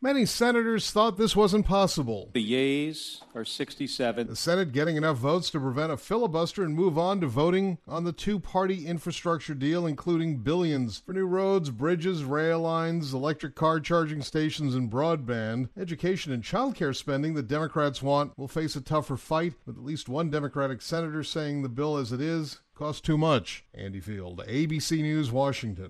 Many senators thought this wasn't possible. The yeas are 67. The Senate getting enough votes to prevent a filibuster and move on to voting on the two party infrastructure deal, including billions for new roads, bridges, rail lines, electric car charging stations, and broadband. Education and child care spending the Democrats want will face a tougher fight, with at least one Democratic senator saying the bill as it is costs too much. Andy Field, ABC News, Washington.